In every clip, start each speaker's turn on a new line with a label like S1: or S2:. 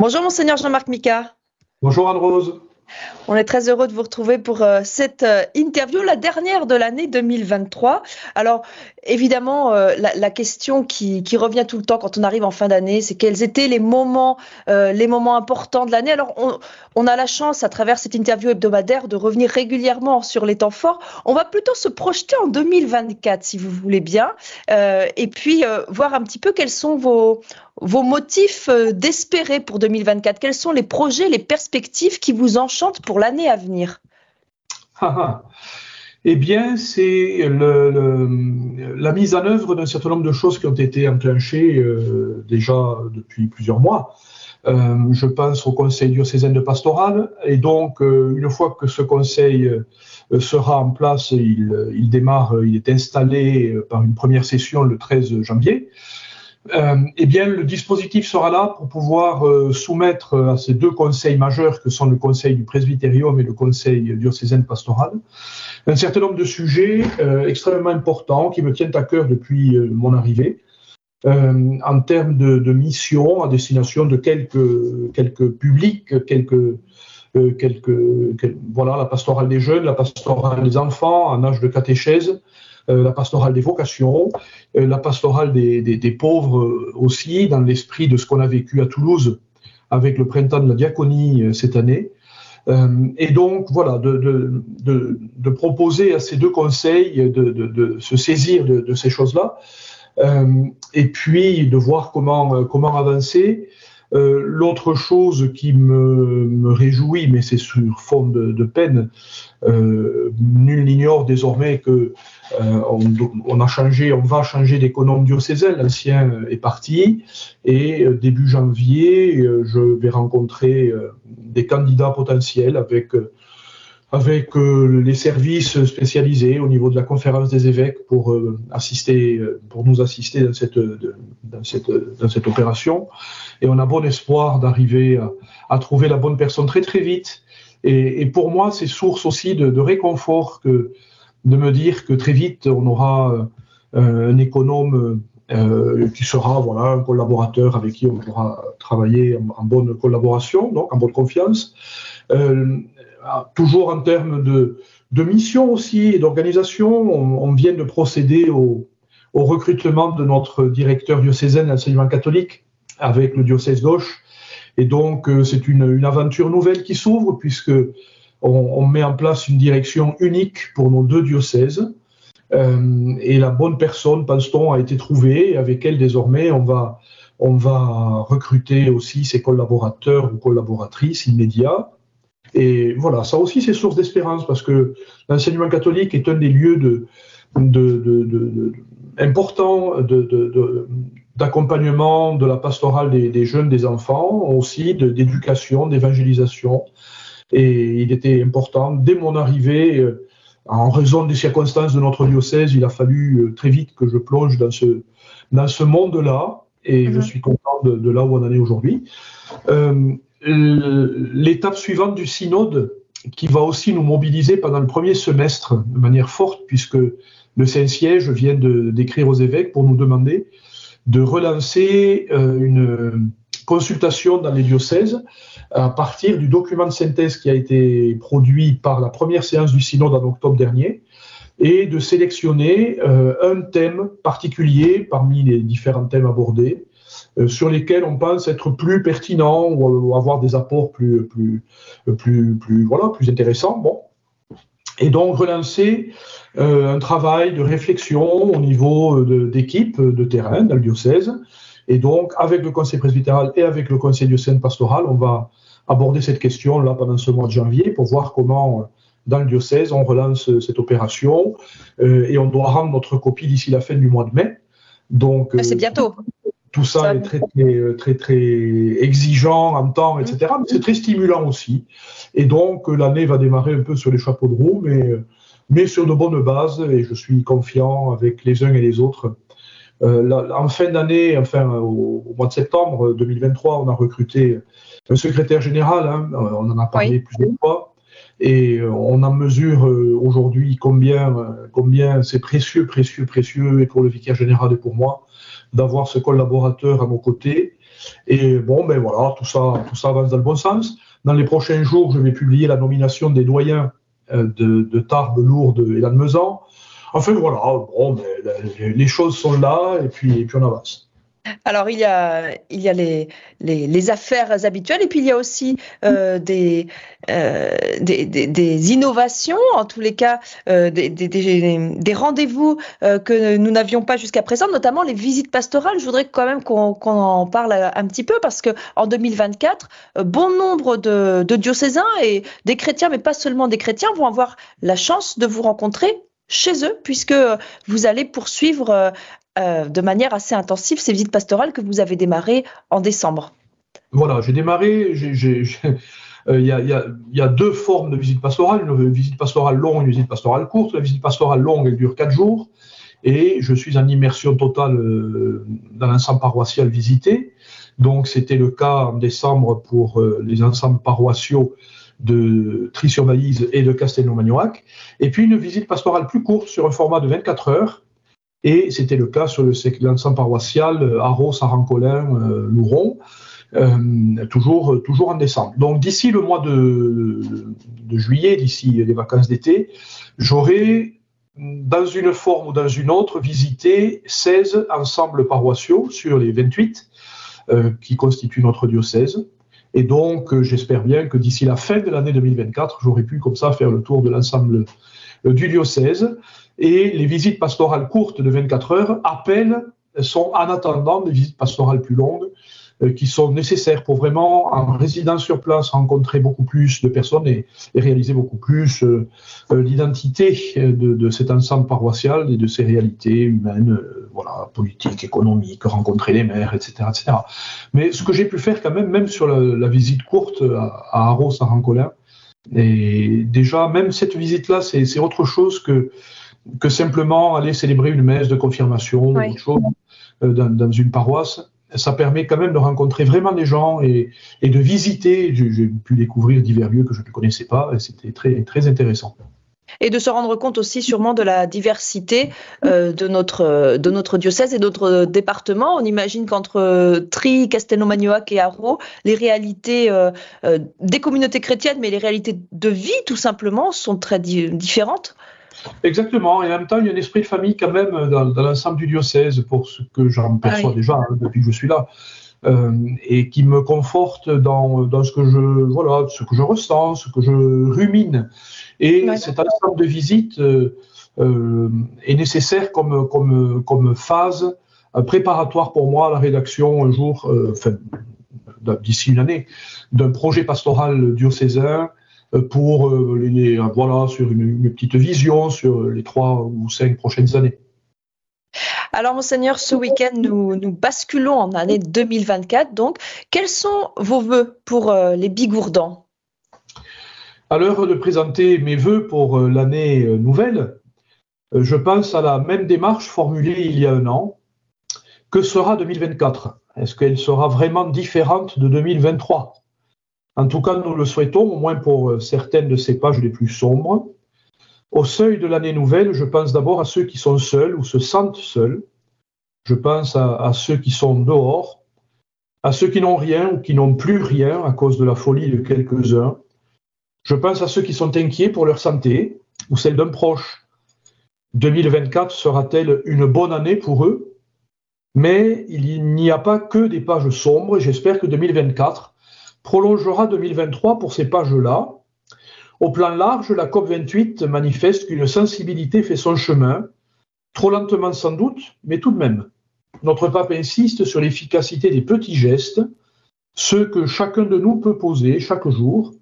S1: Bonjour Monseigneur Jean-Marc Mika.
S2: Bonjour Anne-Rose.
S1: On est très heureux de vous retrouver pour euh, cette euh, interview, la dernière de l'année 2023. Alors, évidemment, euh, la, question qui, revient tout le temps quand on arrive en fin d'année, c'est quels étaient les moments, les moments importants de l'année. Alors, on, a la chance, à travers cette interview hebdomadaire, de revenir régulièrement sur les temps forts. On va plutôt se projeter en 2024, si vous voulez bien, et puis voir un petit peu quels sont vos, motifs d'espérer pour 2024. Quels sont les projets, les perspectives qui vous enchantent pour l'année à venir?
S2: Eh bien, c'est la mise en œuvre d'un certain nombre de choses qui ont été enclenchées euh, déjà depuis plusieurs mois. Euh, je pense au Conseil diocésain de pastoral, et donc euh, une fois que ce conseil sera en place, il, il, démarre, il est installé par une première session le 13 janvier. Euh, eh bien, le dispositif sera là pour pouvoir euh, soumettre à ces deux conseils majeurs que sont le conseil du presbytérium et le conseil diocésain pastoral un certain nombre de sujets euh, extrêmement importants qui me tiennent à cœur depuis mon arrivée. en termes de, mission à destination de quelques, publics, voilà, la pastorale des jeunes, la pastorale des enfants en âge de catéchèse, euh, la pastorale des vocations, euh, la pastorale des, des, pauvres euh, aussi, dans l'esprit de ce qu'on a vécu à Toulouse avec le printemps de la diaconie cette année. et donc, voilà, de, de, de, de, proposer à ces deux conseils de, se saisir de, ces choses-là, et puis de voir comment, comment avancer. Euh, l'autre chose qui me, réjouit, mais c'est sur fond de, peine, euh, nul n'ignore désormais que euh, on, on, a changé, on va changer d'économe diocésain. L'ancien est parti et euh, début janvier, je vais rencontrer des candidats potentiels avec avec euh, les services spécialisés au niveau de la conférence des évêques pour euh, assister, euh, pour nous assister dans cette, dans cette, dans cette opération. Et on a bon espoir d'arriver à, à, trouver la bonne personne très très vite. Et, et pour moi, c'est source aussi de, de, réconfort que de me dire que très vite on aura un économe euh, qui sera voilà un collaborateur avec qui on pourra travailler en, en bonne collaboration, donc en bonne confiance. Euh, toujours en termes de, mission aussi et d'organisation, on, vient de procéder au, recrutement de notre directeur diocésain d'enseignement catholique avec le diocèse d'Auch. Et donc, euh, c'est une, aventure nouvelle qui s'ouvre puisque on, met en place une direction unique pour nos deux diocèses. Euh, et la bonne personne, pense-t-on, a été trouvée. Avec elle, désormais, on va recruter aussi ses collaborateurs ou collaboratrices immédiats. Et voilà, ça aussi c'est source d'espérance parce que l'enseignement catholique est un des lieux de, de, de, de importants d'accompagnement de, la pastorale des, des, jeunes, des enfants, aussi d'éducation, d'évangélisation. Et il était important, dès mon arrivée, euh, en raison des circonstances de notre diocèse, il a fallu euh, très vite que je plonge dans ce, dans ce monde-là. Et je mhm. suis content de, là où on en est aujourd'hui. Euh, l'étape suivante du synode, qui va aussi nous mobiliser pendant le premier semestre de manière forte, puisque le Saint-Siège vient d'écrire aux évêques pour nous demander de relancer euh, une consultation dans les diocèses à partir du document de synthèse qui a été produit par la première séance du synode en octobre dernier et de sélectionner euh, un thème particulier parmi les différents thèmes abordés. euh, sur lesquels on pense être plus pertinent ou, avoir des apports plus, plus, plus, plus, voilà, plus intéressants. Bon. Et donc relancer euh, un travail de réflexion au niveau d'équipe de, terrain dans le diocèse. Et donc, avec le conseil presbytéral et avec le conseil diocèse pastoral, on va aborder cette question là pendant ce mois de janvier pour voir comment, dans le diocèse, on relance cette opération. Euh, et on doit rendre notre copie d'ici la fin du mois de mai.
S1: Donc, ah, c'est bientôt.
S2: Tout ça, est très, très, très, très, exigeant en temps, etc. Mm. Mais c'est très stimulant aussi. Et donc, l'année va démarrer un peu sur les chapeaux de roue, mais, mais sur de bonnes bases. Et je suis confiant avec les uns et les autres. Euh, en fin d'année, enfin au, mois de septembre 2023, on a recruté un secrétaire général. Hein, on en a parlé plusieurs fois. Et on en mesure euh, aujourd'hui combien, combien c'est précieux, précieux, précieux, et pour le vicaire général et pour moi, d'avoir ce collaborateur à nos côtés. Et bon, ben voilà, tout ça, tout ça avance dans le bon sens. Dans les prochains jours, je vais publier la nomination des doyens de, de Tarbes, Lourdes et Lannemezan. Enfin voilà, bon, ben, les choses sont là et puis, et puis on avance.
S1: Alors, il y a, les, affaires habituelles et puis il y a aussi euh, des, euh, des, innovations, en tous les cas, euh, des, des, rendez-vous que nous n'avions pas jusqu'à présent, notamment les visites pastorales. Je voudrais quand même qu'on en parle un petit peu parce qu'en 2024, bon nombre de, de diocésains et des chrétiens, mais pas seulement des chrétiens, vont avoir la chance de vous rencontrer chez eux, puisque vous allez poursuivre euh, de manière assez intensive ces visites pastorales que vous avez démarrées en décembre.
S2: Voilà, j'ai démarré, euh, il y, a, deux formes de visite pastorale, une visite pastorale longue et une visite pastorale courte. La visite pastorale longue, elle dure quatre jours et je suis en immersion totale euh, dans l'ensemble paroissial visité. Donc c'était le cas en décembre pour les ensembles paroissiaux de tri et de Castelnau-Magnoac. Et puis une visite pastorale plus courte sur un format de 24 heures et c'était le cas sur l'ensemble paroissial euh, Arros, Sarancolin, euh, Louron, euh, toujours, toujours en décembre. Donc d'ici le mois de, juillet, d'ici les vacances d'été, j'aurai dans une forme ou dans une autre visité 16 ensembles paroissiaux sur les 28 qui constituent notre diocèse. Et donc, j'espère bien que d'ici la fin de l'année 2024, j'aurai pu comme ça faire le tour de l'ensemble du diocèse. Et les visites pastorales courtes de 24 heures appellent, sont en attendant des visites pastorales plus longues euh, qui sont nécessaires pour vraiment, en résidant sur place, rencontrer beaucoup plus de personnes et, réaliser beaucoup plus euh, euh, l'identité de, de, cet ensemble paroissial et de ses réalités humaines, voilà, politiques, économiques, rencontrer les maires, etc. etc. Mais ce que j'ai pu faire quand même, même sur la, visite courte à, à Arros, à Rancolin, et déjà, même cette visite-là, c'est autre chose que que simplement aller célébrer une messe de confirmation ou autre chose euh, dans, une paroisse. Ça permet quand même de rencontrer vraiment des gens et, de visiter. J'ai pu découvrir divers lieux que je ne connaissais pas et c'était très, très intéressant
S1: et de se rendre compte aussi sûrement de la diversité euh, de, notre, de notre diocèse et d'autres départements. On imagine qu'entre Tri, Castelnau-Magnoac et Haro, les réalités euh, des communautés chrétiennes, mais les réalités de vie tout simplement, sont très différentes.
S2: Exactement, et en même temps, il y a un esprit de famille quand même dans, l'ensemble du diocèse, pour ce que j'en perçois déjà hein, depuis que je suis là, euh, et qui me conforte dans, dans, ce, que je, voilà, ce que je ressens, ce que je rumine. Et cet ensemble de visites euh, euh, est nécessaire comme, comme, comme phase préparatoire pour moi à la rédaction un jour, enfin, d'ici une année, d'un projet pastoral diocésain pour euh, les, voilà, sur une, petite vision sur les trois ou cinq prochaines années.
S1: Alors, Monseigneur, ce week-end, nous, nous, basculons en année 2024. Donc, quels sont vos voeux pour euh, les Bigourdans?
S2: À l'heure de présenter mes voeux pour l'année nouvelle, je pense à la même démarche formulée il y a un an. Que sera 2024 Est-ce qu'elle sera vraiment différente de 2023 en tout cas, nous le souhaitons, au moins pour euh, certaines de ces pages les plus sombres. Au seuil de l'année nouvelle, je pense d'abord à ceux qui sont seuls ou se sentent seuls. Je pense à, ceux qui sont dehors, à ceux qui n'ont rien ou qui n'ont plus rien à cause de la folie de quelques-uns. Je pense à ceux qui sont inquiets pour leur santé ou celle d'un proche. 2024 sera-t-elle une bonne année pour eux? Mais il n'y a pas que des pages sombres j'espère que 2024 prolongera 2023 pour ces pages-là. Au plan large, la COP28 manifeste qu'une sensibilité fait son chemin, trop lentement sans doute, mais tout de même. Notre pape insiste sur l'efficacité des petits gestes, ceux que chacun de nous peut poser chaque jour.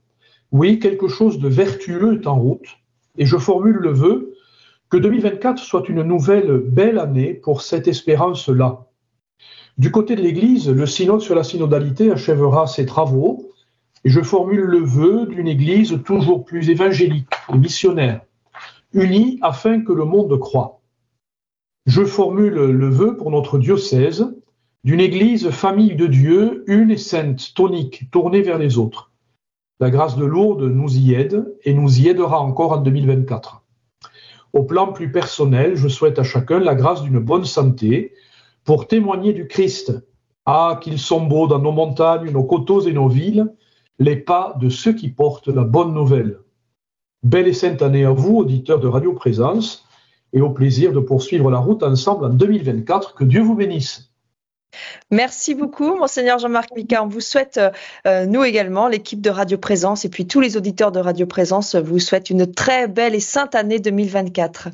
S2: Oui, quelque chose de vertueux est en route, et je formule le vœu que 2024 soit une nouvelle belle année pour cette espérance-là. Du côté de l'Église, le synode sur la synodalité achèvera ses travaux et je formule le vœu d'une Église toujours plus évangélique et missionnaire, unie afin que le monde croit. Je formule le vœu pour notre diocèse d'une Église famille de Dieu, une et sainte, tonique, tournée vers les autres. La grâce de Lourdes nous y aide et nous y aidera encore en 2024. Au plan plus personnel, je souhaite à chacun la grâce d'une bonne santé, pour témoigner du Christ Ah, qu'ils sont beaux dans nos montagnes, nos coteaux et nos villes, les pas de ceux qui portent la bonne nouvelle. Belle et sainte année à vous, auditeurs de Radio Présence, et au plaisir de poursuivre la route ensemble en 2024. Que Dieu vous bénisse.
S1: Merci beaucoup, Monseigneur Jean-Marc Micard. On vous souhaite, euh, nous également, l'équipe de Radio Présence et puis tous les auditeurs de Radio Présence, vous souhaite une très belle et sainte année 2024.